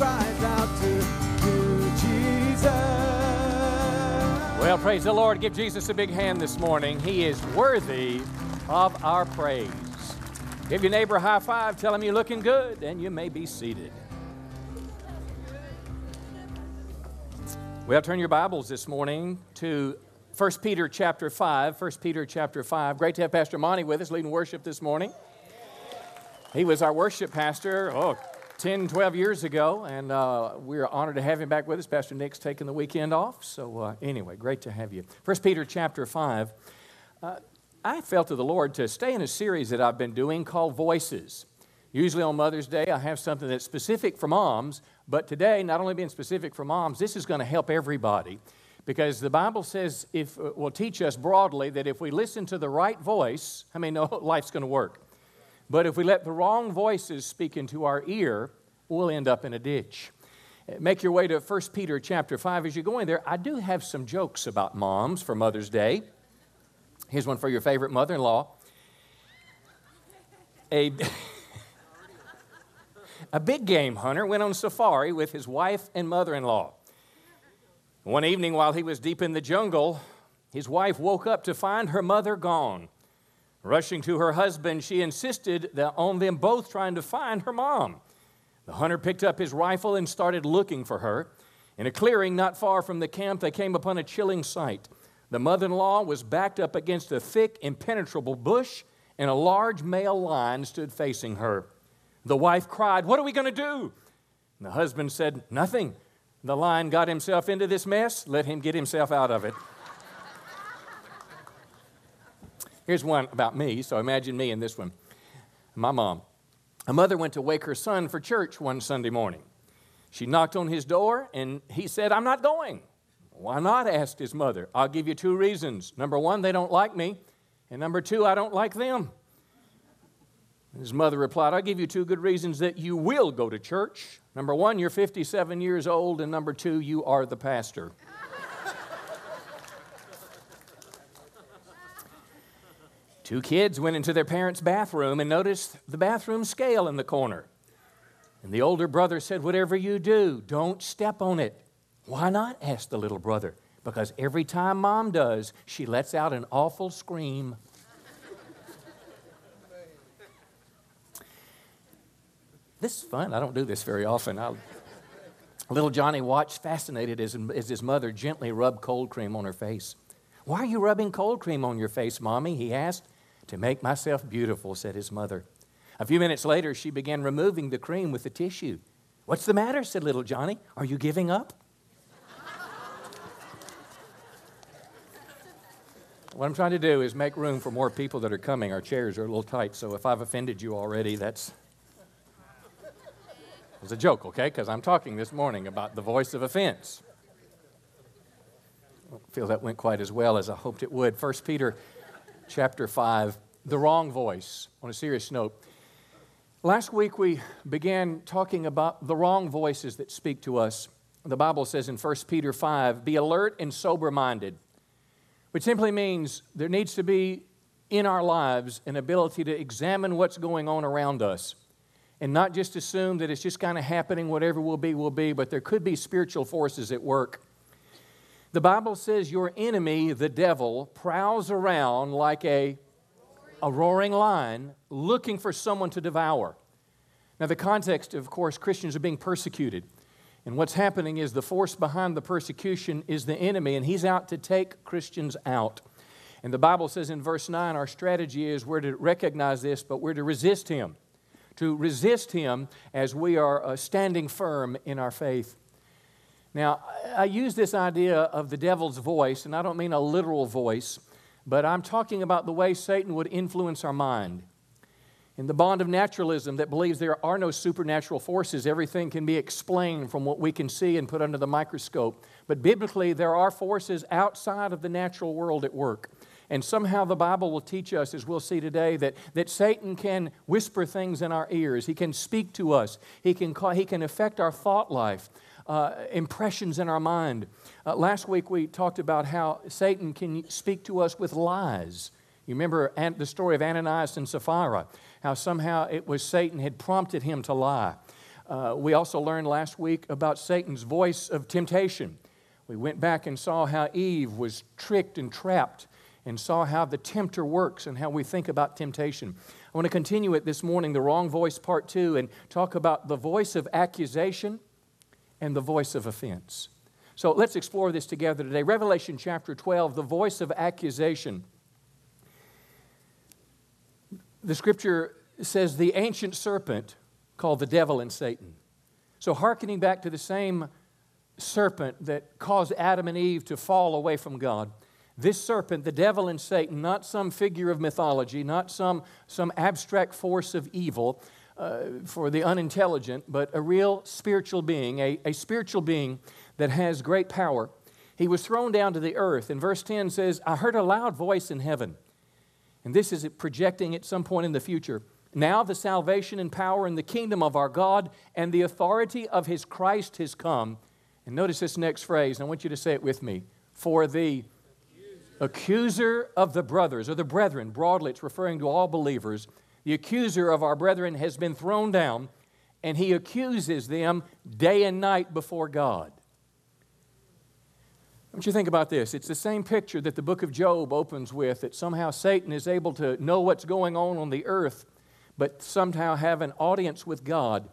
cries out to you, Jesus. Well, praise the Lord. Give Jesus a big hand this morning. He is worthy of our praise. Give your neighbor a high five, tell him you're looking good, and you may be seated. Well, turn your Bibles this morning to 1 Peter chapter 5. 1 Peter chapter 5. Great to have Pastor Monty with us leading worship this morning. He was our worship pastor, oh, 10, 12 years ago, and uh, we're honored to have him back with us. Pastor Nick's taking the weekend off, so uh, anyway, great to have you. 1 Peter chapter 5. Uh, I felt to the Lord to stay in a series that I've been doing called Voices. Usually on Mother's Day, I have something that's specific for moms, but today, not only being specific for moms, this is going to help everybody because the Bible says, if uh, will teach us broadly that if we listen to the right voice, I mean, no, life's going to work. But if we let the wrong voices speak into our ear, we'll end up in a ditch. Uh, make your way to 1 Peter chapter 5. As you're going there, I do have some jokes about moms for Mother's Day. Here's one for your favorite mother in law. A. a big game hunter went on safari with his wife and mother in law. One evening, while he was deep in the jungle, his wife woke up to find her mother gone. Rushing to her husband, she insisted on them both trying to find her mom. The hunter picked up his rifle and started looking for her. In a clearing not far from the camp, they came upon a chilling sight. The mother in law was backed up against a thick, impenetrable bush, and a large male lion stood facing her. The wife cried, What are we going to do? And the husband said, Nothing. The lion got himself into this mess, let him get himself out of it. Here's one about me, so imagine me in this one. My mom. A mother went to wake her son for church one Sunday morning. She knocked on his door and he said, I'm not going. Why not? asked his mother. I'll give you two reasons. Number one, they don't like me. And number two, I don't like them. His mother replied, I'll give you two good reasons that you will go to church. Number one, you're 57 years old, and number two, you are the pastor. Two kids went into their parents' bathroom and noticed the bathroom scale in the corner. And the older brother said, Whatever you do, don't step on it. Why not? asked the little brother. Because every time mom does, she lets out an awful scream. This is fun. I don't do this very often. I'll, little Johnny watched, fascinated as, as his mother gently rubbed cold cream on her face. Why are you rubbing cold cream on your face, Mommy? he asked. To make myself beautiful, said his mother. A few minutes later, she began removing the cream with the tissue. What's the matter? said little Johnny. Are you giving up? what I'm trying to do is make room for more people that are coming. Our chairs are a little tight, so if I've offended you already, that's it was a joke, okay? Because I'm talking this morning about the voice of offense. I don't feel that went quite as well as I hoped it would. First Peter chapter 5, the wrong voice. On a serious note, last week we began talking about the wrong voices that speak to us. The Bible says in 1 Peter 5, be alert and sober minded, which simply means there needs to be in our lives an ability to examine what's going on around us and not just assume that it's just kind of happening, whatever will be, will be, but there could be spiritual forces at work. The Bible says your enemy, the devil, prowls around like a, a roaring lion looking for someone to devour. Now, the context, of course, Christians are being persecuted. And what's happening is the force behind the persecution is the enemy, and he's out to take Christians out. And the Bible says in verse 9, our strategy is we're to recognize this, but we're to resist him to resist him as we are uh, standing firm in our faith. Now, I use this idea of the devil's voice, and I don't mean a literal voice, but I'm talking about the way Satan would influence our mind. In the bond of naturalism that believes there are no supernatural forces, everything can be explained from what we can see and put under the microscope. But biblically, there are forces outside of the natural world at work. And somehow the Bible will teach us, as we'll see today, that, that Satan can whisper things in our ears. He can speak to us. He can, call, he can affect our thought life, uh, impressions in our mind. Uh, last week we talked about how Satan can speak to us with lies. You remember the story of Ananias and Sapphira, how somehow it was Satan had prompted him to lie. Uh, we also learned last week about Satan's voice of temptation. We went back and saw how Eve was tricked and trapped and saw how the tempter works and how we think about temptation. I want to continue it this morning, the wrong voice, part two, and talk about the voice of accusation and the voice of offense. So let's explore this together today. Revelation chapter 12, the voice of accusation. The scripture says the ancient serpent called the devil and Satan. So, hearkening back to the same serpent that caused Adam and Eve to fall away from God, this serpent, the devil and Satan, not some figure of mythology, not some, some abstract force of evil uh, for the unintelligent, but a real spiritual being, a, a spiritual being that has great power. He was thrown down to the earth. And verse 10 says, I heard a loud voice in heaven. And this is projecting at some point in the future. Now the salvation and power and the kingdom of our God and the authority of his Christ has come. And notice this next phrase, I want you to say it with me. For the accuser of the brothers, or the brethren, broadly, it's referring to all believers. The accuser of our brethren has been thrown down, and he accuses them day and night before God. Want you think about this. It's the same picture that the book of Job opens with that somehow Satan is able to know what's going on on the earth, but somehow have an audience with God.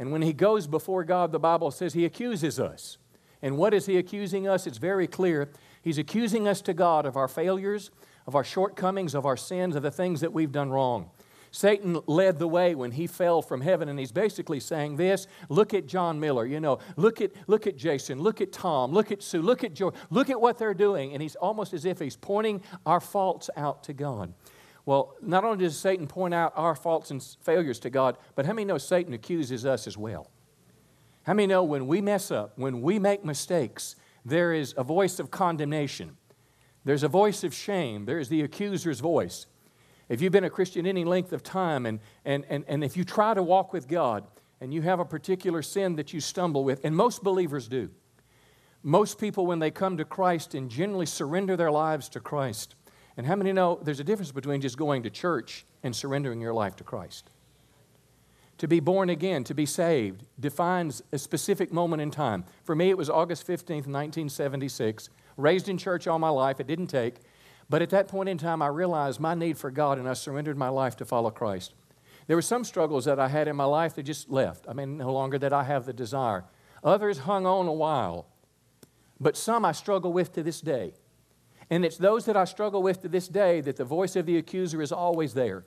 And when he goes before God, the Bible says he accuses us. And what is he accusing us? It's very clear. He's accusing us to God of our failures, of our shortcomings, of our sins, of the things that we've done wrong. Satan led the way when he fell from heaven, and he's basically saying this look at John Miller, you know, look at, look at Jason, look at Tom, look at Sue, look at Joe, look at what they're doing. And he's almost as if he's pointing our faults out to God. Well, not only does Satan point out our faults and failures to God, but how many know Satan accuses us as well? How many know when we mess up, when we make mistakes, there is a voice of condemnation. There's a voice of shame. There is the accuser's voice. If you've been a Christian any length of time, and, and, and, and if you try to walk with God, and you have a particular sin that you stumble with, and most believers do, most people, when they come to Christ and generally surrender their lives to Christ, and how many know there's a difference between just going to church and surrendering your life to Christ? To be born again, to be saved, defines a specific moment in time. For me, it was August 15th, 1976. Raised in church all my life, it didn't take. But at that point in time, I realized my need for God and I surrendered my life to follow Christ. There were some struggles that I had in my life that just left. I mean, no longer that I have the desire. Others hung on a while, but some I struggle with to this day. And it's those that I struggle with to this day that the voice of the accuser is always there.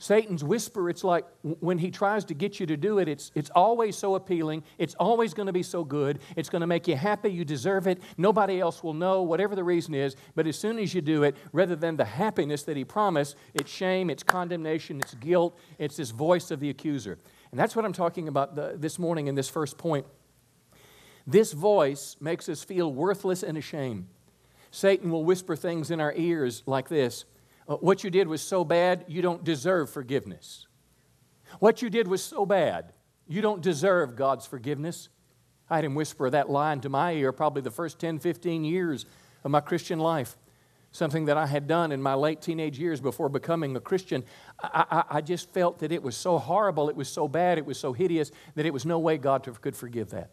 Satan's whisper, it's like when he tries to get you to do it, it's, it's always so appealing. It's always going to be so good. It's going to make you happy. You deserve it. Nobody else will know, whatever the reason is. But as soon as you do it, rather than the happiness that he promised, it's shame, it's condemnation, it's guilt, it's this voice of the accuser. And that's what I'm talking about the, this morning in this first point. This voice makes us feel worthless and ashamed. Satan will whisper things in our ears like this Uh, what you did was so bad, you don't deserve forgiveness. What you did was so bad, you don't deserve God's forgiveness. I had him whisper that line to my ear probably the first 10, 15 years of my Christian life. Something that I had done in my late teenage years before becoming a Christian. I, I, I just felt that it was so horrible, it was so bad, it was so hideous that it was no way God could forgive that.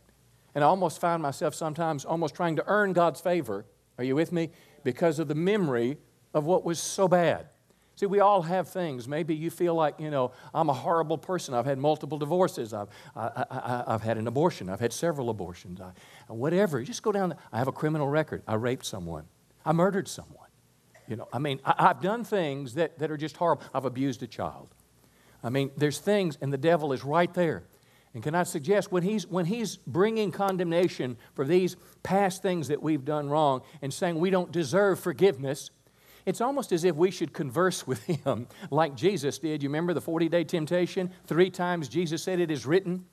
And I almost found myself sometimes almost trying to earn God's favor. Are you with me? Because of the memory of what was so bad. See, we all have things. Maybe you feel like, you know, I'm a horrible person. I've had multiple divorces. I've, I, have had an abortion. I've had several abortions. I, whatever. You just go down. I have a criminal record. I raped someone. I murdered someone. You know, I mean, I, I've done things that, that are just horrible. I've abused a child. I mean, there's things, and the devil is right there. And can I suggest when he's, when he's bringing condemnation for these past things that we've done wrong and saying we don't deserve forgiveness, it's almost as if we should converse with him like Jesus did. You remember the 40 day temptation? Three times Jesus said, It is written.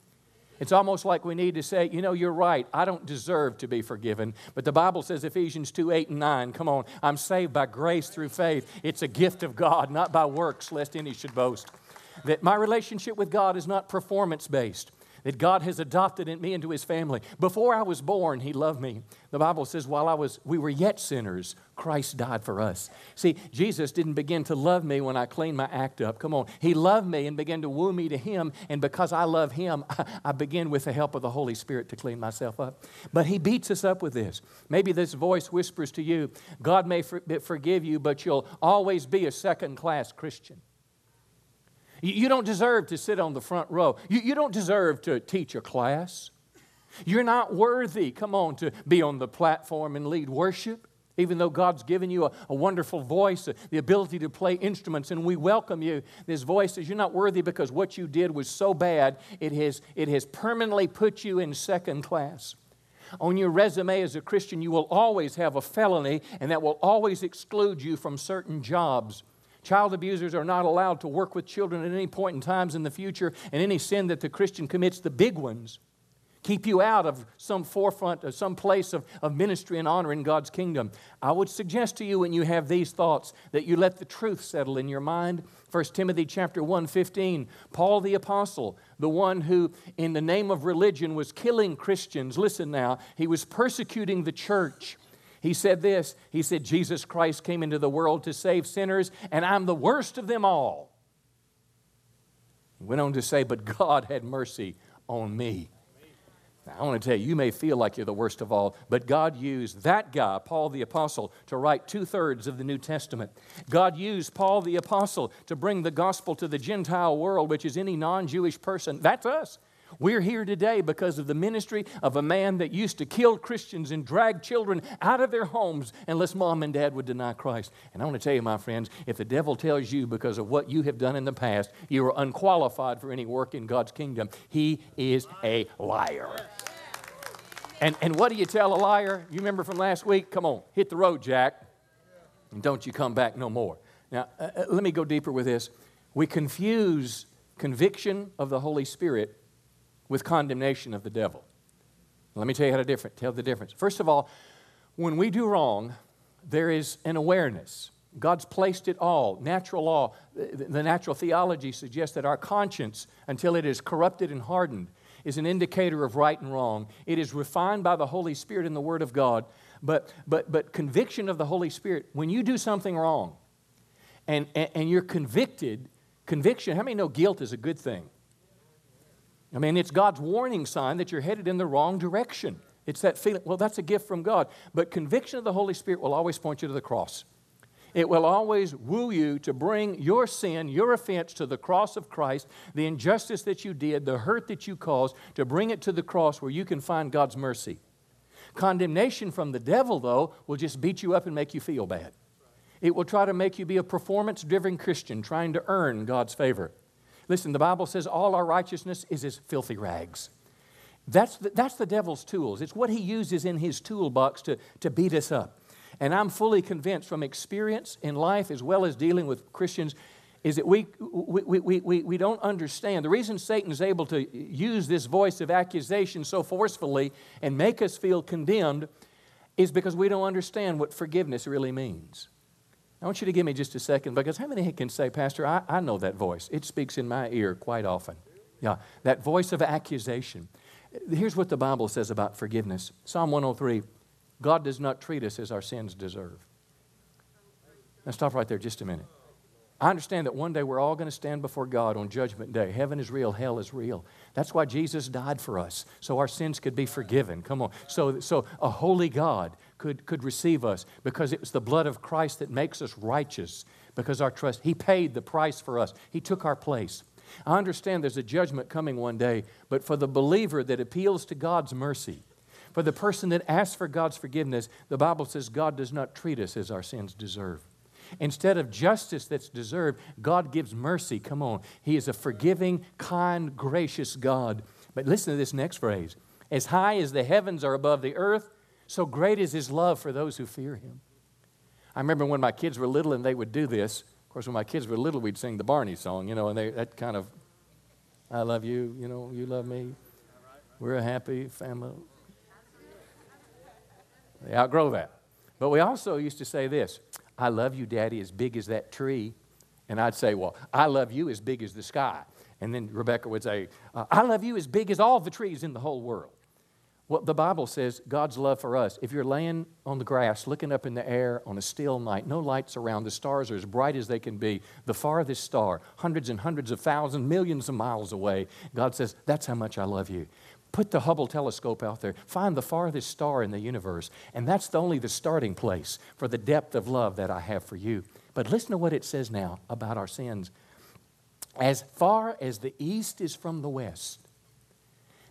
It's almost like we need to say, you know, you're right. I don't deserve to be forgiven. But the Bible says, Ephesians 2 8 and 9, come on, I'm saved by grace through faith. It's a gift of God, not by works, lest any should boast. That my relationship with God is not performance based that God has adopted me into his family. Before I was born, he loved me. The Bible says while I was we were yet sinners, Christ died for us. See, Jesus didn't begin to love me when I cleaned my act up. Come on. He loved me and began to woo me to him, and because I love him, I begin with the help of the Holy Spirit to clean myself up. But he beats us up with this. Maybe this voice whispers to you, God may forgive you, but you'll always be a second-class Christian. You don't deserve to sit on the front row. You, don't deserve to teach a class. You're not worthy, come on, to be on the platform and lead worship. Even though God's given you a, a, wonderful voice, uh, the ability to play instruments, and we welcome you, this voice says you're not worthy because what you did was so bad, it has, it has permanently put you in second class. On your resume as a Christian, you will always have a felony, and that will always exclude you from certain jobs. Child abusers are not allowed to work with children at any point in times in the future, and any sin that the Christian commits, the big ones, keep you out of some forefront, of some place of, of ministry and honor in God's kingdom. I would suggest to you when you have these thoughts that you let the truth settle in your mind. 1 Timothy chapter 1, 15, Paul the apostle, the one who in the name of religion was killing Christians, listen now, he was persecuting the church. He said this He said, Jesus Christ came into the world to save sinners, and I'm the worst of them all. He went on to say, But God had mercy on me. Now, I want to tell you, you may feel like you're the worst of all, but God used that guy, Paul the Apostle, to write two thirds of the New Testament. God used Paul the Apostle to bring the gospel to the Gentile world, which is any non Jewish person. That's us. We're here today because of the ministry of a man that used to kill Christians and drag children out of their homes unless mom and dad would deny Christ. And I want to tell you, my friends, if the devil tells you because of what you have done in the past, you are unqualified for any work in God's kingdom, he is a liar. And, and what do you tell a liar? You remember from last week? Come on, hit the road, Jack, and don't you come back no more. Now, uh, uh let me go deeper with this. We confuse conviction of the Holy Spirit with condemnation of the devil. Let me tell you how to different, tell the difference. First of all, when we do wrong, there is an awareness. God's placed it all. Natural law, the natural theology suggests that our conscience, until it is corrupted and hardened, is an indicator of right and wrong. It is refined by the Holy Spirit in the Word of God. But, but, but conviction of the Holy Spirit, when you do something wrong and, and, and you're convicted, conviction, how many know guilt is a good thing? I mean, it's God's warning sign that you're headed in the wrong direction. It's that feeling, well, that's a gift from God. But conviction of the Holy Spirit will always point you to the cross. It will always woo you to bring your sin, your offense to the cross of Christ, the injustice that you did, the hurt that you caused, to bring it to the cross where you can find God's mercy. Condemnation from the devil, though, will just beat you up and make you feel bad. It will try to make you be a performance driven Christian trying to earn God's favor. Listen, the Bible says all our righteousness is as filthy rags. That's the, that's the devil's tools. It's what he uses in his toolbox to, to beat us up. And I'm fully convinced from experience in life as well as dealing with Christians is that we, we, we, we, we don't understand. The reason Satan is able to use this voice of accusation so forcefully and make us feel condemned is because we don't understand what forgiveness really means. I want you to give me just a second because how many can say, Pastor, I, I know that voice? It speaks in my ear quite often. Yeah, that voice of accusation. Here's what the Bible says about forgiveness Psalm 103 God does not treat us as our sins deserve. Now, stop right there just a minute. I understand that one day we're all going to stand before God on Judgment Day. Heaven is real, hell is real. That's why Jesus died for us, so our sins could be forgiven. Come on. So, so a holy God could, could receive us because it was the blood of Christ that makes us righteous because our trust. He paid the price for us, He took our place. I understand there's a judgment coming one day, but for the believer that appeals to God's mercy, for the person that asks for God's forgiveness, the Bible says God does not treat us as our sins deserve. Instead of justice that's deserved, God gives mercy. Come on. He is a forgiving, kind, gracious God. But listen to this next phrase As high as the heavens are above the earth, so great is his love for those who fear him. I remember when my kids were little and they would do this. Of course, when my kids were little, we'd sing the Barney song, you know, and they, that kind of, I love you, you know, you love me. We're a happy family. They outgrow that. But we also used to say this I love you, Daddy, as big as that tree. And I'd say, Well, I love you as big as the sky. And then Rebecca would say, uh, I love you as big as all the trees in the whole world. Well, the Bible says God's love for us. If you're laying on the grass, looking up in the air on a still night, no lights around, the stars are as bright as they can be, the farthest star, hundreds and hundreds of thousands, millions of miles away, God says, That's how much I love you. Put the Hubble telescope out there, find the farthest star in the universe, and that's the only the starting place for the depth of love that I have for you. But listen to what it says now about our sins. As far as the east is from the west,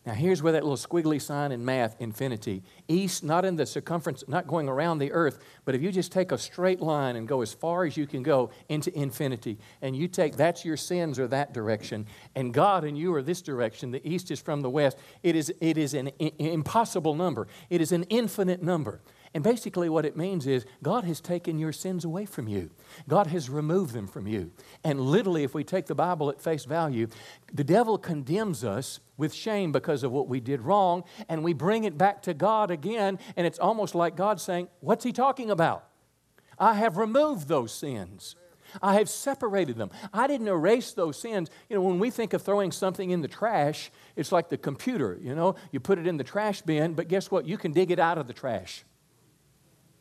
now, here's where that little squiggly sign in math, infinity. East, not in the circumference, not going around the earth, but if you just take a straight line and go as far as you can go into infinity, and you take that's your sins or that direction, and God and you are this direction, the east is from the west, it is, it is an impossible number. It is an infinite number. And basically, what it means is God has taken your sins away from you. God has removed them from you. And literally, if we take the Bible at face value, the devil condemns us with shame because of what we did wrong, and we bring it back to God again, and it's almost like God saying, What's he talking about? I have removed those sins. I have separated them. I didn't erase those sins. You know, when we think of throwing something in the trash, it's like the computer, you know, you put it in the trash bin, but guess what? You can dig it out of the trash.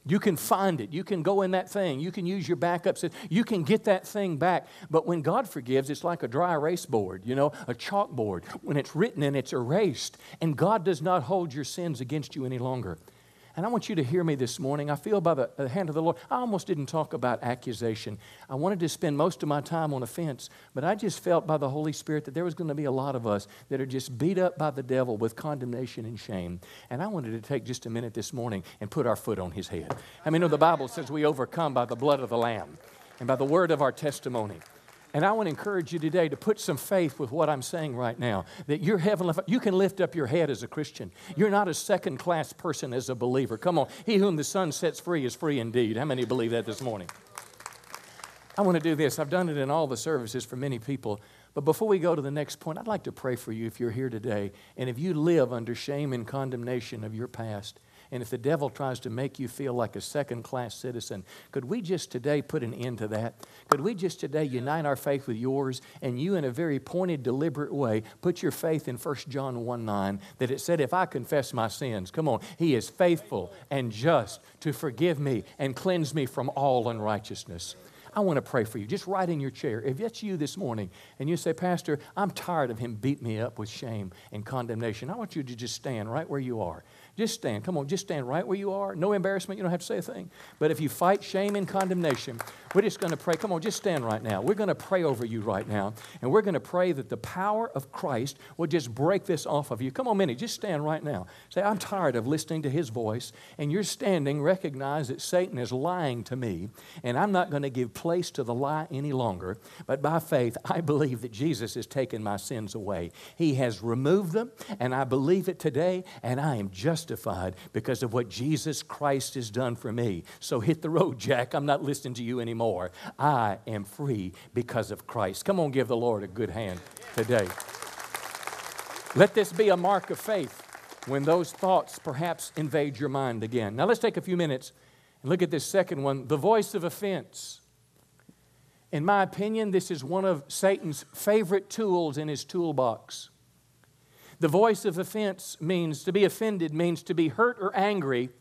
You can find it. You can go in that thing. You can use your backup. You can get that thing back. But when God forgives, it's like a dry erase board, you know, a chalkboard. When it's written and it's erased, and God does not hold your sins against you any longer. And I want you to hear me this morning. I feel by the hand of the Lord. I almost didn't talk about accusation. I wanted to spend most of my time on offense, but I just felt by the Holy Spirit that there was going to be a lot of us that are just beat up by the devil with condemnation and shame. And I wanted to take just a minute this morning and put our foot on his head. I mean, you know, the Bible says we overcome by the blood of the Lamb and by the word of our testimony. And I want to encourage you today to put some faith with what I'm saying right now. That your heavenly you can lift up your head as a Christian. You're not a second class person as a believer. Come on. He whom the Son sets free is free indeed. How many believe that this morning? I want to do this. I've done it in all the services for many people. But before we go to the next point, I'd like to pray for you if you're here today and if you live under shame and condemnation of your past. And if the devil tries to make you feel like a second class citizen, could we just today put an end to that? Could we just today unite our faith with yours and you, in a very pointed, deliberate way, put your faith in 1 John 1 9 that it said, If I confess my sins, come on, he is faithful and just to forgive me and cleanse me from all unrighteousness. I want to pray for you. Just right in your chair. If that's you this morning and you say, Pastor, I'm tired of him beat me up with shame and condemnation, I want you to just stand right where you are. Just stand. Come on, just stand right where you are. No embarrassment. You don't have to say a thing. But if you fight shame and condemnation, we're just going to pray. Come on, just stand right now. We're going to pray over you right now. And we're going to pray that the power of Christ will just break this off of you. Come on, Minnie, just stand right now. Say, I'm tired of listening to his voice. And you're standing, recognize that Satan is lying to me. And I'm not going to give place to the lie any longer. But by faith, I believe that Jesus has taken my sins away. He has removed them. And I believe it today. And I am justified because of what Jesus Christ has done for me. So hit the road, Jack. I'm not listening to you anymore. I am free because of Christ. Come on, give the Lord a good hand today. Let this be a mark of faith when those thoughts perhaps invade your mind again. Now, let's take a few minutes and look at this second one the voice of offense. In my opinion, this is one of Satan's favorite tools in his toolbox. The voice of offense means to be offended, means to be hurt or angry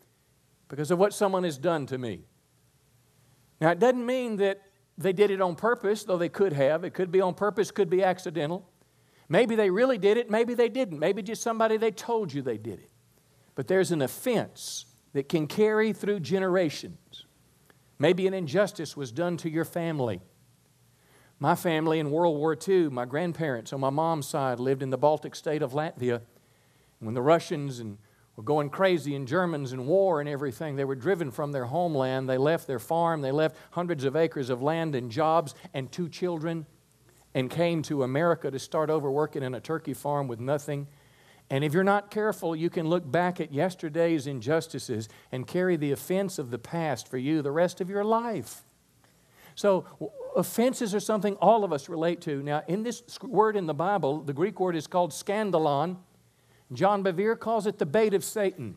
because of what someone has done to me. Now, it doesn't mean that they did it on purpose, though they could have. It could be on purpose, could be accidental. Maybe they really did it, maybe they didn't. Maybe just somebody they told you they did it. But there's an offense that can carry through generations. Maybe an injustice was done to your family. My family in World War II, my grandparents on my mom's side lived in the Baltic state of Latvia. When the Russians and were going crazy and Germans and war and everything. They were driven from their homeland. They left their farm. They left hundreds of acres of land and jobs and two children and came to America to start over working in a turkey farm with nothing. And if you're not careful, you can look back at yesterday's injustices and carry the offense of the past for you the rest of your life. So, offenses are something all of us relate to. Now, in this word in the Bible, the Greek word is called scandalon. John Bevere calls it the bait of Satan.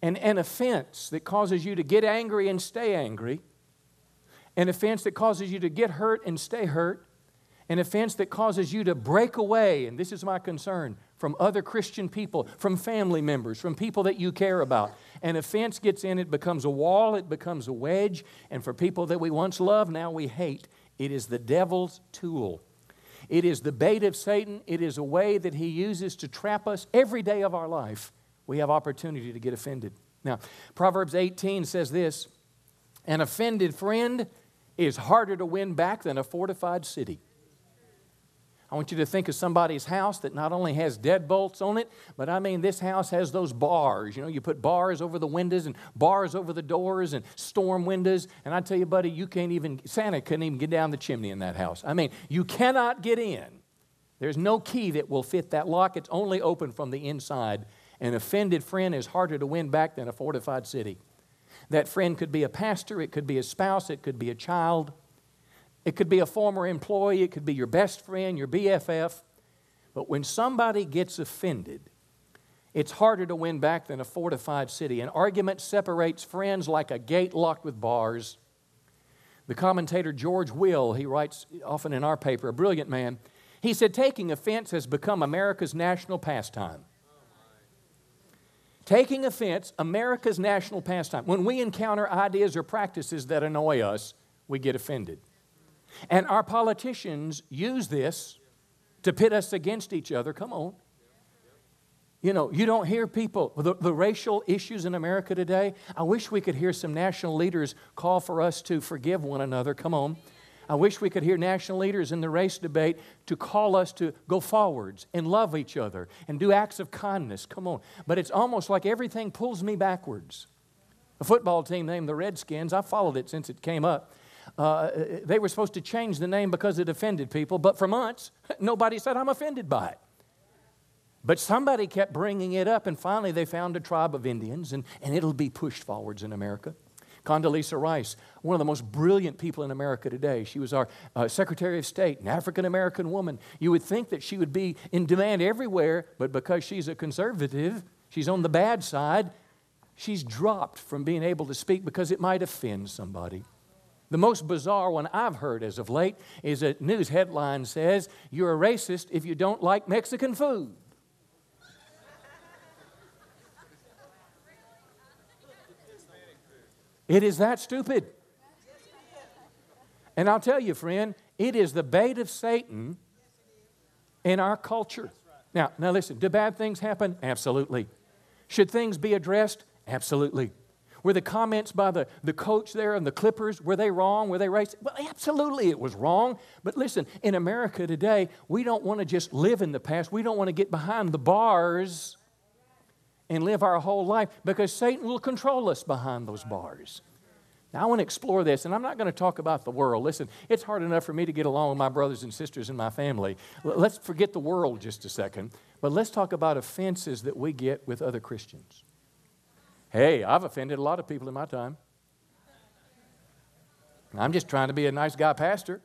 And an offense that causes you to get angry and stay angry, an offense that causes you to get hurt and stay hurt, an offense that causes you to break away, and this is my concern, from other Christian people, from family members, from people that you care about. An offense gets in, it becomes a wall, it becomes a wedge, and for people that we once loved, now we hate. It is the devil's tool. It is the bait of Satan. It is a way that he uses to trap us every day of our life. We have opportunity to get offended. Now, Proverbs 18 says this An offended friend is harder to win back than a fortified city. I want you to think of somebody's house that not only has deadbolts on it, but I mean, this house has those bars. You know, you put bars over the windows and bars over the doors and storm windows. And I tell you, buddy, you can't even, Santa couldn't even get down the chimney in that house. I mean, you cannot get in. There's no key that will fit that lock, it's only open from the inside. An offended friend is harder to win back than a fortified city. That friend could be a pastor, it could be a spouse, it could be a child. It could be a former employee, it could be your best friend, your BFF. But when somebody gets offended, it's harder to win back than a fortified city. An argument separates friends like a gate locked with bars. The commentator George Will, he writes often in our paper, a brilliant man, he said, Taking offense has become America's national pastime. Taking offense, America's national pastime. When we encounter ideas or practices that annoy us, we get offended. And our politicians use this to pit us against each other. Come on. You know, you don't hear people, the, the, racial issues in America today. I wish we could hear some national leaders call for us to forgive one another. Come on. I wish we could hear national leaders in the race debate to call us to go forwards and love each other and do acts of kindness. Come on. But it's almost like everything pulls me backwards. A football team named the Redskins, I followed it since it came up. Uh, they were supposed to change the name because it offended people, but for months, nobody said, I'm offended by it. But somebody kept bringing it up, and finally they found a tribe of Indians, and, and it'll be pushed forwards in America. Condoleezza Rice, one of the most brilliant people in America today. She was our uh, Secretary of State, an African American woman. You would think that she would be in demand everywhere, but because she's a conservative, she's on the bad side, she's dropped from being able to speak because it might offend somebody. The most bizarre one I've heard as of late is a news headline says, You're a racist if you don't like Mexican food. It is that stupid. And I'll tell you, friend, it is the bait of Satan in our culture. Now, now listen, do bad things happen? Absolutely. Should things be addressed? Absolutely. Were the comments by the, the coach there and the Clippers, were they wrong? Were they racist? Well, absolutely it was wrong. But listen, in America today, we don't want to just live in the past. We don't want to get behind the bars and live our whole life because Satan will control us behind those bars. Now, I want to explore this, and I'm not going to talk about the world. Listen, it's hard enough for me to get along with my brothers and sisters in my family. Let's forget the world just a second, but let's talk about offenses that we get with other Christians. Hey, I've offended a lot of people in my time. I'm just trying to be a nice guy pastor.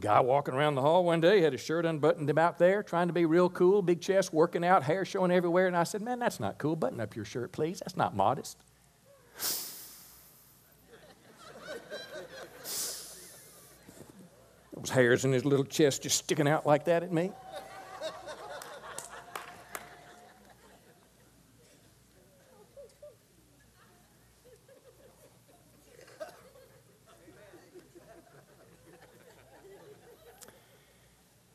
Guy walking around the hall one day had his shirt unbuttoned about there, trying to be real cool, big chest, working out, hair showing everywhere. And I said, Man, that's not cool. Button up your shirt, please. That's not modest. Those hairs in his little chest just sticking out like that at me.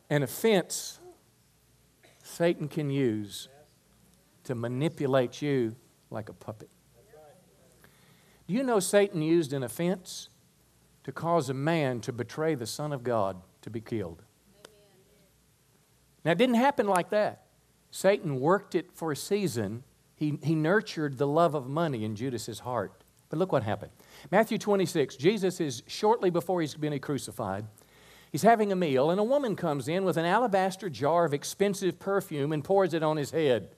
An offense Satan can use to manipulate you like a puppet. Do you know Satan used an offense to cause a man to betray the Son of God to be killed? Now, it didn't happen like that. Satan worked it for a season. He, he nurtured the love of money in Judas's heart. But look what happened. Matthew 26, Jesus is shortly before he's been crucified. He's having a meal, and a woman comes in with an alabaster jar of expensive perfume and pours it on his head.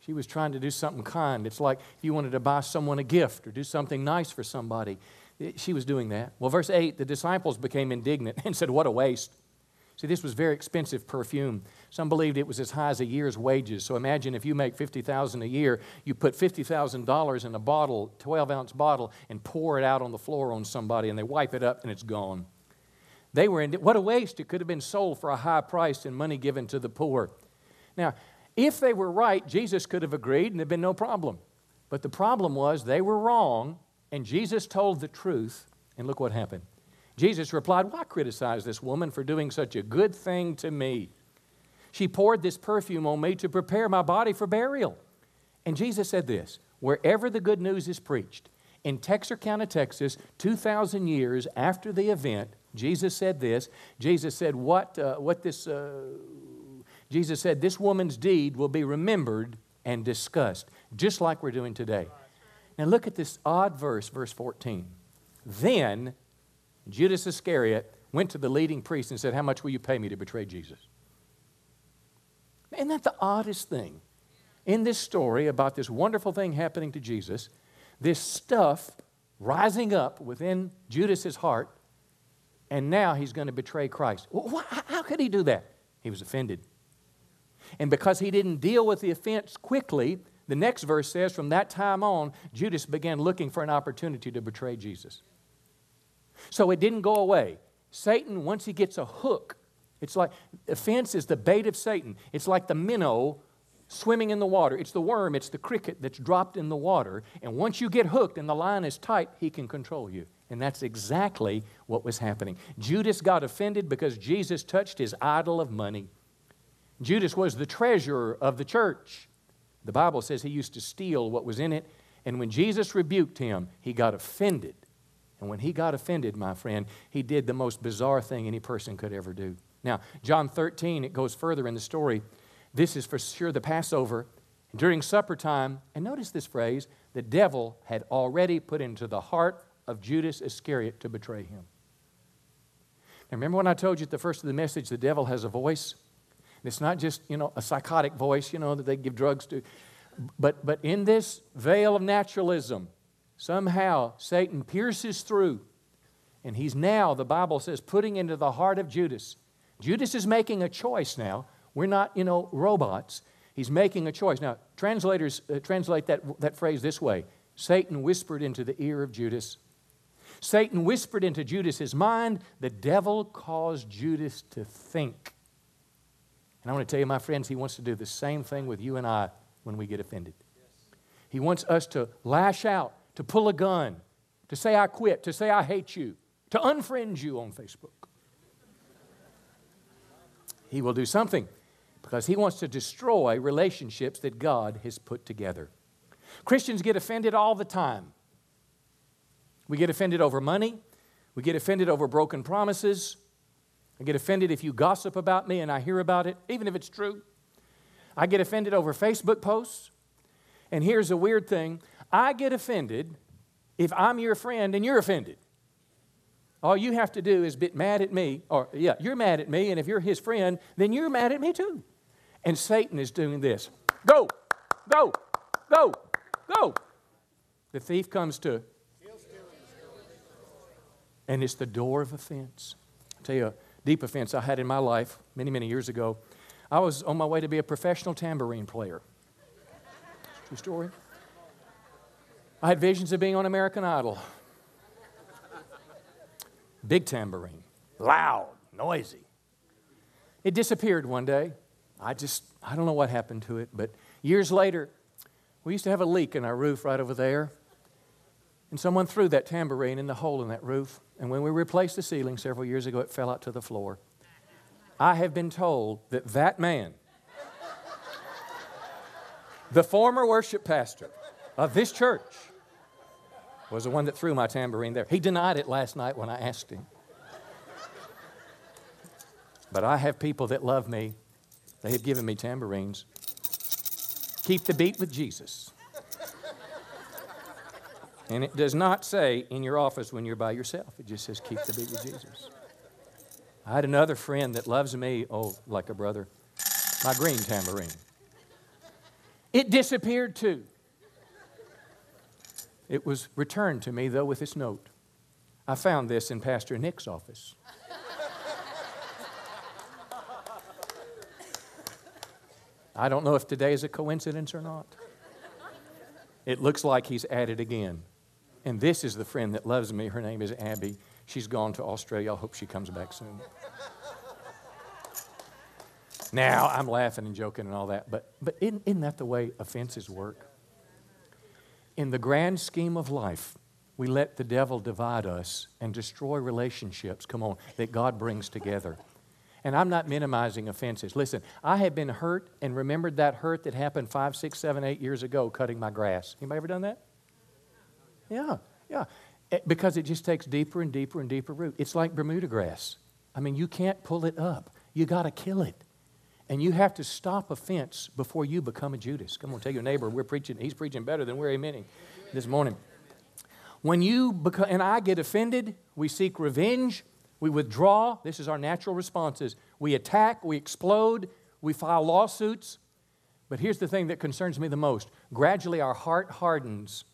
She was trying to do something kind. It's like if you wanted to buy someone a gift or do something nice for somebody. Eh, she was doing that. Well, verse 8 the disciples became indignant and said, What a waste. See, this was very expensive perfume. Some believed it was as high as a year's wages. So imagine if you make 50000 a year, you put $50,000 in a bottle, 12 ounce bottle, and pour it out on the floor on somebody, and they wipe it up and it's gone. They were in, what a waste. It could have been sold for a high price and money given to the poor. Now, if they were right, Jesus could have agreed and there'd been no problem. But the problem was they were wrong, and Jesus told the truth, and look what happened. Jesus replied, Why criticize this woman for doing such a good thing to me? She poured this perfume on me to prepare my body for burial. And Jesus said this wherever the good news is preached, in Texarkana, Texas, 2,000 years after the event, Jesus said this. Jesus said, What, uh, what this, uh, Jesus said, this woman's deed will be remembered and discussed, just like we're doing today. Now look at this odd verse, verse 14. Then Judas Iscariot went to the leading priest and said, How much will you pay me to betray Jesus? Isn't that the oddest thing? In this story about this wonderful thing happening to Jesus, this stuff rising up within Judas's heart, and now he's going to betray Christ. How could he do that? He was offended. And because he didn't deal with the offense quickly, the next verse says, from that time on, Judas began looking for an opportunity to betray Jesus. So it didn't go away. Satan, once he gets a hook, it's like offense is the bait of Satan. It's like the minnow swimming in the water. It's the worm, it's the cricket that's dropped in the water. And once you get hooked and the line is tight, he can control you. And that's exactly what was happening. Judas got offended because Jesus touched his idol of money. Judas was the treasurer of the church. The Bible says he used to steal what was in it. And when Jesus rebuked him, he got offended. And when he got offended, my friend, he did the most bizarre thing any person could ever do. Now, John 13, it goes further in the story. This is for sure the Passover. During supper time, and notice this phrase the devil had already put into the heart of Judas Iscariot to betray him. Now, remember when I told you at the first of the message the devil has a voice? it's not just, you know, a psychotic voice, you know, that they give drugs to. But, but in this veil of naturalism, somehow Satan pierces through. And he's now, the Bible says, putting into the heart of Judas. Judas is making a choice now. We're not, you know, robots. He's making a choice. Now, translators uh, translate that, that phrase this way Satan whispered into the ear of Judas. Satan whispered into Judas's mind. The devil caused Judas to think. And I want to tell you, my friends, he wants to do the same thing with you and I when we get offended. He wants us to lash out, to pull a gun, to say, I quit, to say, I hate you, to unfriend you on Facebook. He will do something because he wants to destroy relationships that God has put together. Christians get offended all the time. We get offended over money, we get offended over broken promises, I get offended if you gossip about me and I hear about it, even if it's true. I get offended over Facebook posts. And here's a weird thing I get offended if I'm your friend and you're offended. All you have to do is be mad at me, or yeah, you're mad at me, and if you're his friend, then you're mad at me too. And Satan is doing this go, go, go, go. The thief comes to, and it's the door of offense. I'll tell you, a deep offense I had in my life many, many years ago. I was on my way to be a professional tambourine player. True story. I had visions of being on American Idol. Big tambourine, loud, noisy. It disappeared one day. I just, I don't know what happened to it, but years later, we used to have a leak in our roof right over there. And someone threw that tambourine in the hole in that roof. And when we replaced the ceiling several years ago, it fell out to the floor. I have been told that that man, the former worship pastor of this church, was the one that threw my tambourine there. He denied it last night when I asked him. But I have people that love me. They have given me tambourines. Keep the beat with Jesus. And it does not say in your office when you're by yourself, it just says keep the beat with Jesus. I had another friend that loves me, oh, like a brother, my green tambourine. It disappeared too. It was returned to me, though, with this note. I found this in Pastor Nick's office. I don't know if today is a coincidence or not. It looks like he's at it again. And this is the friend that loves me. Her name is Abby. She's gone to Australia. I hope she comes back soon. now, I'm laughing and joking and all that, but, but isn't, isn't that the way offenses work? In the grand scheme of life, we let the devil divide us and destroy relationships, come on, that God brings together. And I'm not minimizing offenses. Listen, I have been hurt and remembered that hurt that happened five, six, seven, eight years ago cutting my grass. Anybody ever done that? Yeah, yeah. Eh, because it just takes deeper and deeper and deeper root. It's like Bermuda grass. I mean, you can't pull it up. You got to kill it. And you have to stop offense before you become a Judas. Come on, tell your neighbor, we're preaching, he's preaching better than we're amening this morning. When you and I get offended, we seek revenge, we withdraw. This is our natural responses. We attack, we explode, we file lawsuits. But here's the thing that concerns me the most gradually our heart hardens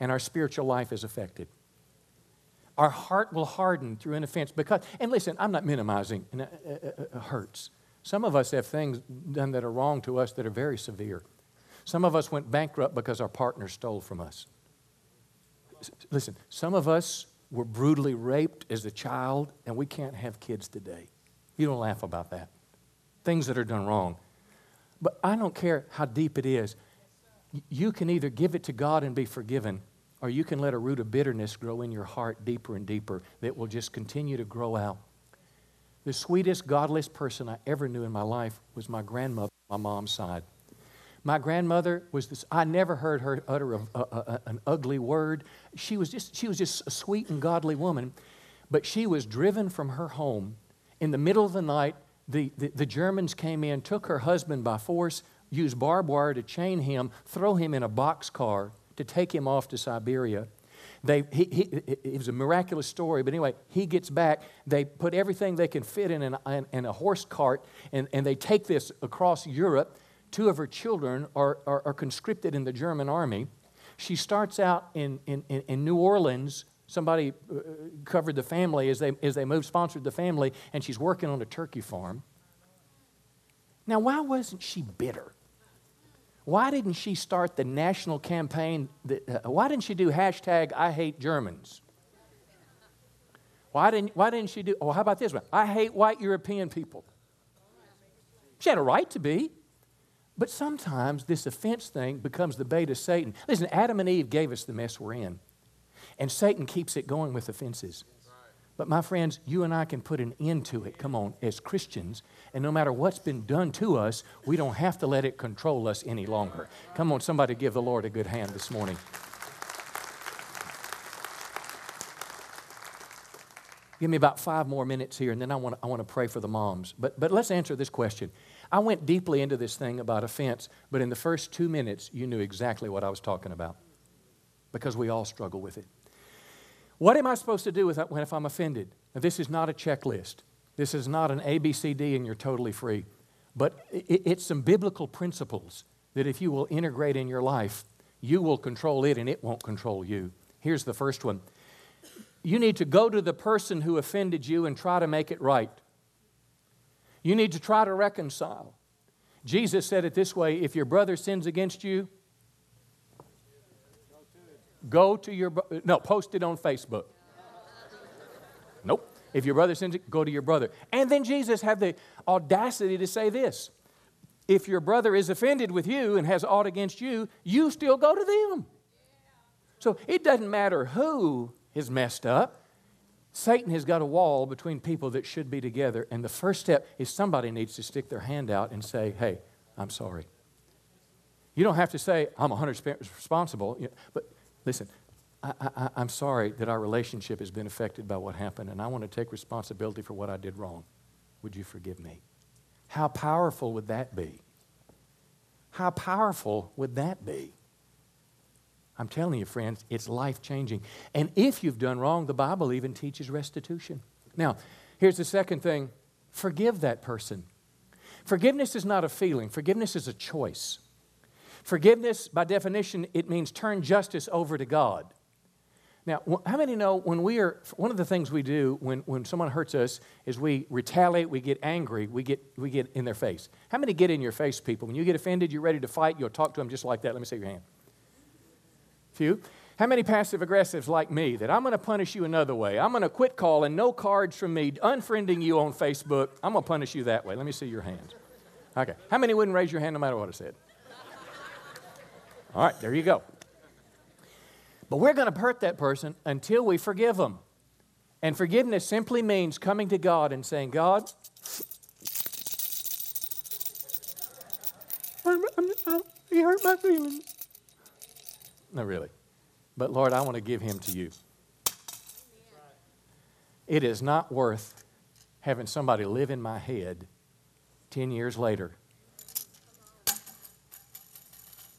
and our spiritual life is affected. Our heart will harden through an offense because, and listen, I'm not minimizing, it, it, it hurts. Some of us have things done that are wrong to us that are very severe. Some of us went bankrupt because our partner stole from us. Listen, some of us were brutally raped as a child, and we can't have kids today. You don't laugh about that. Things that are done wrong. But I don't care how deep it is. You can either give it to God and be forgiven, or you can let a root of bitterness grow in your heart deeper and deeper that will just continue to grow out. The sweetest, godless person I ever knew in my life was my grandmother, my mom's side. My grandmother was this, I never heard her utter a, a, a, an ugly word. She was, just, she was just a sweet and godly woman, but she was driven from her home. In the middle of the night, the, the, the Germans came in, took her husband by force, used barbed wire to chain him, throw him in a boxcar to take him off to Siberia. They, he, he, it was a miraculous story, but anyway, he gets back. They put everything they can fit in, an, in, in a horse cart, and, and they take this across Europe. Two of her children are, are, are conscripted in the German army. She starts out in, in, in New Orleans. Somebody uh, covered the family as they, as they moved, sponsored the family, and she's working on a turkey farm. Now, why wasn't she bitter? Why didn't she start the national campaign? That, uh, why didn't she do hashtag I hate Germans? Why didn't, why didn't she do, oh, how about this one? I hate white European people. She had a right to be. But sometimes this offense thing becomes the bait of Satan. Listen, Adam and Eve gave us the mess we're in. And Satan keeps it going with offenses. But my friends, you and I can put an end to it, come on, as Christians. And no matter what's been done to us, we don't have to let it control us any longer. Come on, somebody give the Lord a good hand this morning. Give me about five more minutes here, and then I want to, I want to pray for the moms. But, but let's answer this question. I went deeply into this thing about offense, but in the first two minutes, you knew exactly what I was talking about because we all struggle with it. What am I supposed to do when if I'm offended? Now, this is not a checklist. This is not an ABCD and you're totally free. But it's some biblical principles that if you will integrate in your life, you will control it and it won't control you. Here's the first one you need to go to the person who offended you and try to make it right. You need to try to reconcile. Jesus said it this way if your brother sins against you, Go to your, no, post it on Facebook. Nope. If your brother sins it, go to your brother. And then Jesus had the audacity to say this If your brother is offended with you and has aught against you, you still go to them. So it doesn't matter who is messed up. Satan has got a wall between people that should be together. And the first step is somebody needs to stick their hand out and say, Hey, I'm sorry. You don't have to say, I'm 100% responsible, but Listen, I, am sorry that our relationship has been affected by what happened, and I want to take responsibility for what I did wrong. Would you forgive me? How powerful would that be? How powerful would that be? I'm telling you, friends, it's life changing. And if you've done wrong, the Bible even teaches restitution. Now, here's the second thing forgive that person. Forgiveness is not a feeling, forgiveness is a choice. Forgiveness, by definition, it means turn justice over to God. Now, how many know when we are, one of the things we do when, when someone hurts us is we retaliate, we get angry, we get, we get in their face. How many get in your face, people? When you get offended, you're ready to fight, you'll talk to them just like that. Let me see your hand. Few. How many passive aggressives like me that I'm going to punish you another way? I'm going to quit calling, no cards from me, unfriending you on Facebook. I'm going to punish you that way. Let me see your hands. Okay. How many wouldn't raise your hand no matter what I said? All right, there you go. But we're going to hurt that person until we forgive them. And forgiveness simply means coming to God and saying, God, he hurt my feelings. No, really. But Lord, I want to give him to you. It is not worth having somebody live in my head 10 years later.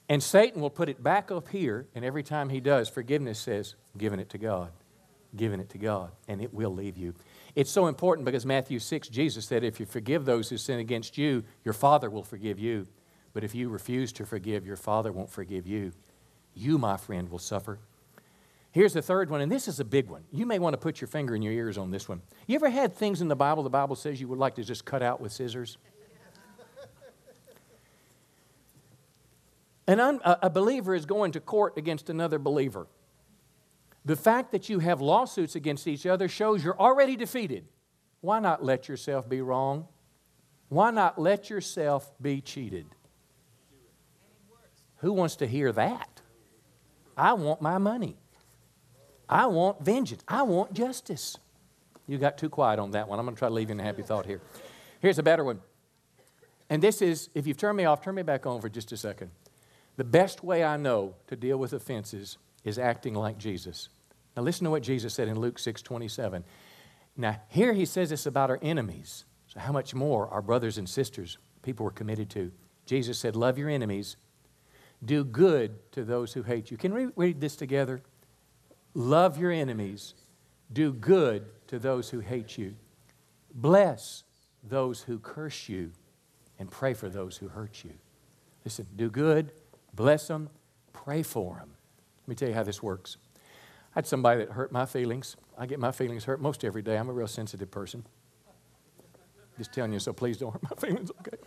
And Satan will put it back up here, and every time he does, forgiveness says, giving it to God, giving it to God, and it will leave you. It's so important because Matthew 6, Jesus said, If you forgive those who sin against you, your Father will forgive you. But if you refuse to forgive, your Father won't forgive you. You, my friend, will suffer. Here's the third one, and this is a big one. You may want to put your finger in your ears on this one. You ever had things in the Bible the Bible says you would like to just cut out with scissors? An un, a believer is going to court against another believer. The fact that you have lawsuits against each other shows you're already defeated. Why not let yourself be wrong? Why not let yourself be cheated? Who wants to hear that? I want my money. I want vengeance. I want justice. You got too quiet on that one. I'm going to try to leave you in a happy thought here. Here's a better one. And this is, if you've turned me off, turn me back on for just a second. The best way I know to deal with offenses is acting like Jesus. Now listen to what Jesus said in Luke 6 27. Now, here he says this about our enemies. So, how much more our brothers and sisters, people were committed to? Jesus said, Love your enemies, do good to those who hate you. Can we read this together? Love your enemies. Do good to those who hate you. Bless those who curse you and pray for those who hurt you. Listen, do good, bless them, pray for them. Let me tell you how this works. I had somebody that hurt my feelings. I get my feelings hurt most every day. I'm a real sensitive person. Just telling you, so please don't hurt my feelings, okay?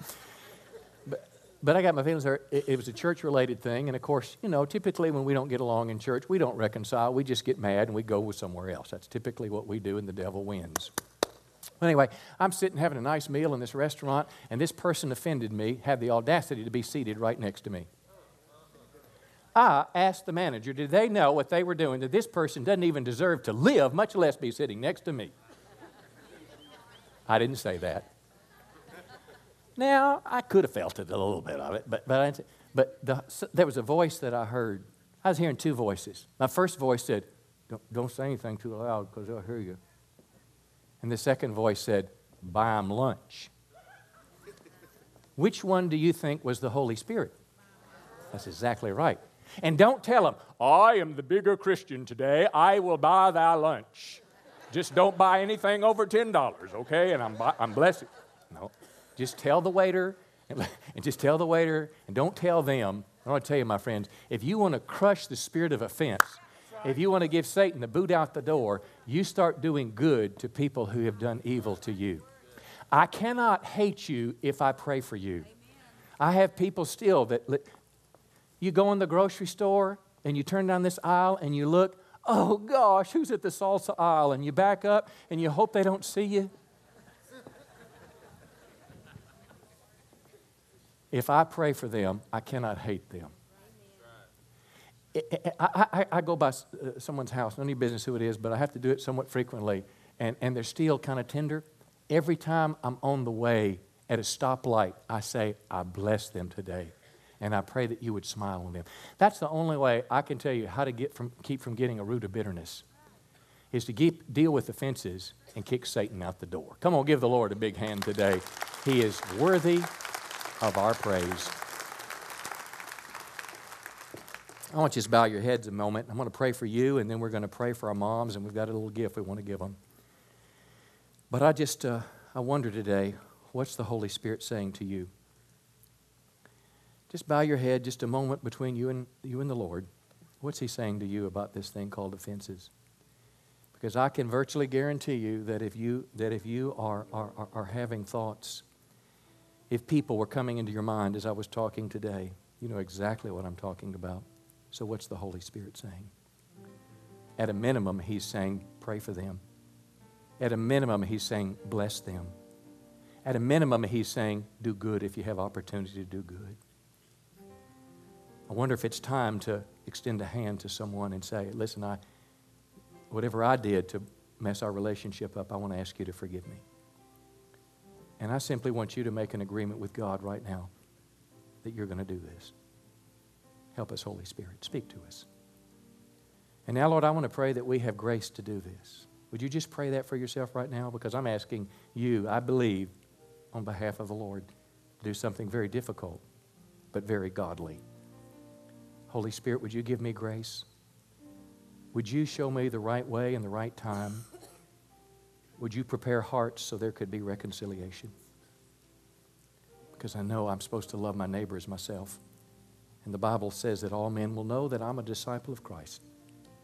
But but I got my feelings hurt. It, it was a church related thing. And of course, you know, typically when we don't get along in church, we don't reconcile. We just get mad and we go with somewhere else. That's typically what we do, and the devil wins. Anyway, I'm sitting having a nice meal in this restaurant, and this person offended me, had the audacity to be seated right next to me. I asked the manager, did they know what they were doing, that this person doesn't even deserve to live, much less be sitting next to me? I didn't say that. Now, I could have felt it a little bit of it, but, but, I, but the, there was a voice that I heard. I was hearing two voices. My first voice said, Don't, don't say anything too loud because they'll hear you. And the second voice said, Buy them lunch. Which one do you think was the Holy Spirit? That's exactly right. And don't tell them, I am the bigger Christian today. I will buy thy lunch. Just don't buy anything over $10, okay? And I'm, I'm blessed. No. Just tell the waiter, and, just tell the waiter, and don't tell them. I want to tell you, my friends, if you want to crush the spirit of offense, if you want to give Satan the boot out the door, you start doing good to people who have done evil to you. I cannot hate you if I pray for you. I have people still that you go in the grocery store and you turn down this aisle and you look, oh gosh, who's at the salsa aisle? And you back up and you hope they don't see you. If I pray for them, I cannot hate them. I, I, I, go by uh, someone's house, no any business who it is, but I have to do it somewhat frequently, and, and they're still kind of tender. Every time I'm on the way at a stoplight, I say, I bless them today. And I pray that you would smile on them. That's the only way I can tell you how to get from, keep from getting a root of bitterness, is to keep, deal with offenses and kick Satan out the door. Come on, give the Lord a big hand today. He is worthy of our praise. I want you to bow your heads a moment. I'm going to pray for you, and then we're going to pray for our moms, and we've got a little gift we want to give them. But I just, uh, I wonder today, what's the Holy Spirit saying to you? Just bow your head just a moment between you and, you and the Lord. What's He saying to you about this thing called offenses? Because I can virtually guarantee you that if you, that if you are, are, are having thoughts if people were coming into your mind as I was talking today, you know exactly what I'm talking about. So, what's the Holy Spirit saying? At a minimum, he's saying, pray for them. At a minimum, he's saying, bless them. At a minimum, he's saying, do good if you have opportunity to do good. I wonder if it's time to extend a hand to someone and say, listen, I, whatever I did to mess our relationship up, I want to ask you to forgive me. And I simply want you to make an agreement with God right now that you're going to do this. Help us, Holy Spirit. Speak to us. And now, Lord, I want to pray that we have grace to do this. Would you just pray that for yourself right now? Because I'm asking you, I believe, on behalf of the Lord, to do something very difficult, but very godly. Holy Spirit, would you give me grace? Would you show me the right way and the right time? Would you prepare hearts so there could be reconciliation? Because I know I'm supposed to love my neighbor as myself. And the Bible says that all men will know that I'm a disciple of Christ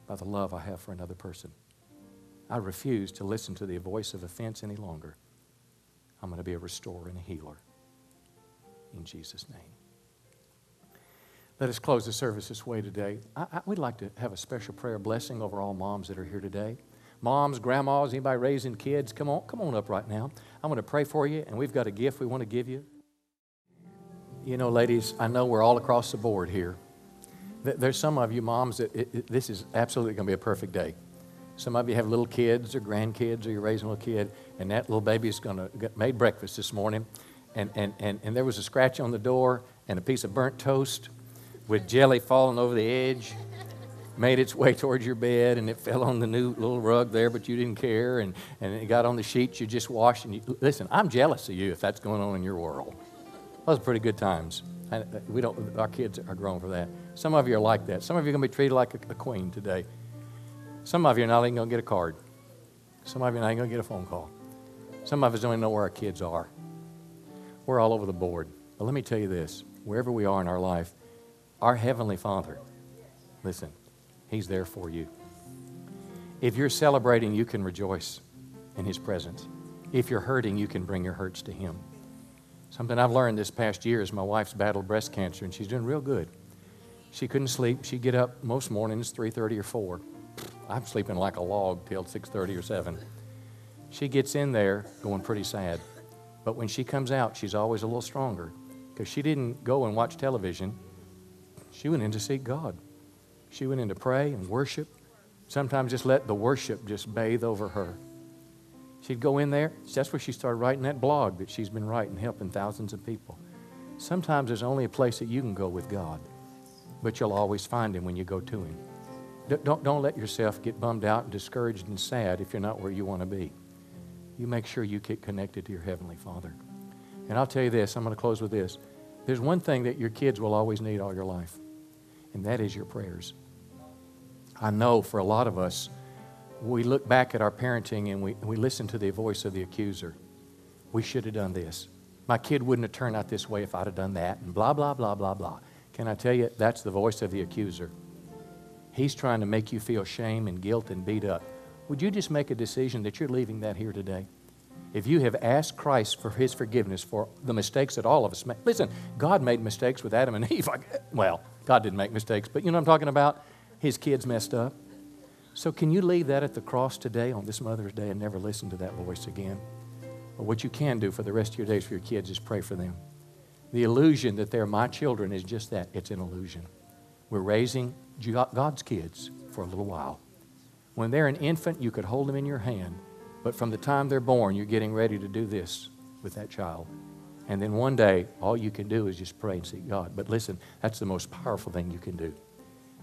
by the love I have for another person. I refuse to listen to the voice of offense any longer. I'm going to be a restorer and a healer. In Jesus' name. Let us close the service this way today. I, I, we'd like to have a special prayer blessing over all moms that are here today moms, grandmas, anybody raising kids, come on, come on up right now. I'm going to pray for you, and we've got a gift we want to give you. You know, ladies, I know we're all across the board here. There's some of you moms that it, it, this is absolutely going to be a perfect day. Some of you have little kids or grandkids, or you're raising a little kid, and that little baby's going to get made breakfast this morning, and, and, and, and there was a scratch on the door and a piece of burnt toast with jelly falling over the edge made its way towards your bed and it fell on the new little rug there, but you didn't care, and, and it got on the sheets you just washed. And you, listen, I'm jealous of you if that's going on in your world. Those are pretty good times. We don't, our kids are grown for that. Some of you are like that. Some of you are going to be treated like a, a queen today. Some of you are not even going to get a card. Some of you are not going to get a phone call. Some of us don't even know where our kids are. We're all over the board. But let me tell you this wherever we are in our life, our Heavenly Father, listen, He's there for you. If you're celebrating, you can rejoice in His presence. If you're hurting, you can bring your hurts to Him. Something I've learned this past year is my wife's battled breast cancer, and she's doing real good. She couldn't sleep. She'd get up most mornings 3.30 or 4. I'm sleeping like a log till 6.30 or 7. She gets in there going pretty sad. But when she comes out, she's always a little stronger because she didn't go and watch television. She went in to seek God. She went in to pray and worship. Sometimes just let the worship just bathe over her. She'd go in there. That's where she started writing that blog that she's been writing, helping thousands of people. Sometimes there's only a place that you can go with God, but you'll always find Him when you go to Him. Don't, don't let yourself get bummed out and discouraged and sad if you're not where you want to be. You make sure you get connected to your Heavenly Father. And I'll tell you this, I'm going to close with this. There's one thing that your kids will always need all your life, and that is your prayers. I know for a lot of us, we look back at our parenting and we, we listen to the voice of the accuser. We should have done this. My kid wouldn't have turned out this way if I'd have done that, and blah, blah, blah, blah, blah. Can I tell you, that's the voice of the accuser. He's trying to make you feel shame and guilt and beat up. Would you just make a decision that you're leaving that here today? If you have asked Christ for his forgiveness for the mistakes that all of us make, listen, God made mistakes with Adam and Eve. Well, God didn't make mistakes, but you know what I'm talking about? his kids messed up. So, can you leave that at the cross today on this Mother's Day and never listen to that voice again? But what you can do for the rest of your days for your kids is pray for them. The illusion that they're my children is just that it's an illusion. We're raising God's kids for a little while. When they're an infant, you could hold them in your hand, but from the time they're born, you're getting ready to do this with that child. And then one day, all you can do is just pray and seek God. But listen, that's the most powerful thing you can do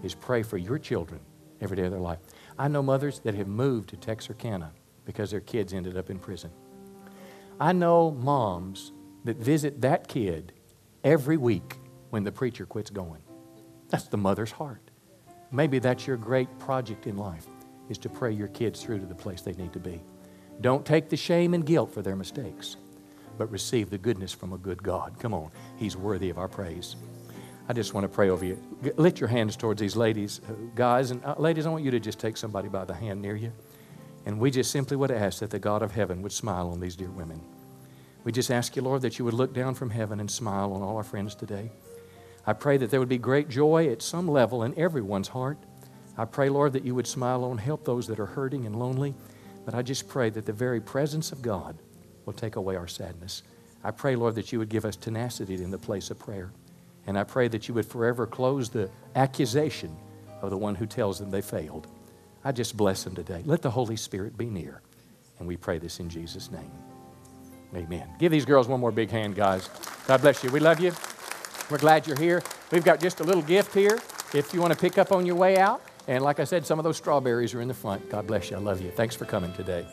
is pray for your children every day of their life. I know mothers that have moved to Texarkana because their kids ended up in prison. I know moms that visit that kid every week when the preacher quits going. That's the mother's heart. Maybe that's your great project in life is to pray your kids through to the place they need to be. Don't take the shame and guilt for their mistakes, but receive the goodness from a good God. Come on, He's worthy of our praise. I just want to pray over you. Lift your hands towards these ladies, uh, guys, and uh, ladies, I want you to just take somebody by the hand near you. And we just simply would ask that the God of heaven would smile on these dear women. We just ask you, Lord, that you would look down from heaven and smile on all our friends today. I pray that there would be great joy at some level in everyone's heart I pray, Lord, that you would smile on, help those that are hurting and lonely. But I just pray that the very presence of God will take away our sadness. I pray, Lord, that you would give us tenacity in the place of prayer. And I pray that you would forever close the accusation of the one who tells them they failed. I just bless them today. Let the Holy Spirit be near. And we pray this in Jesus' name. Amen. Give these girls one more big hand, guys. God bless you. We love you. We're glad you're here. We've got just a little gift here if you want to pick up on your way out. And like I said, some of those strawberries are in the front. God bless you. I love you. Thanks for coming today.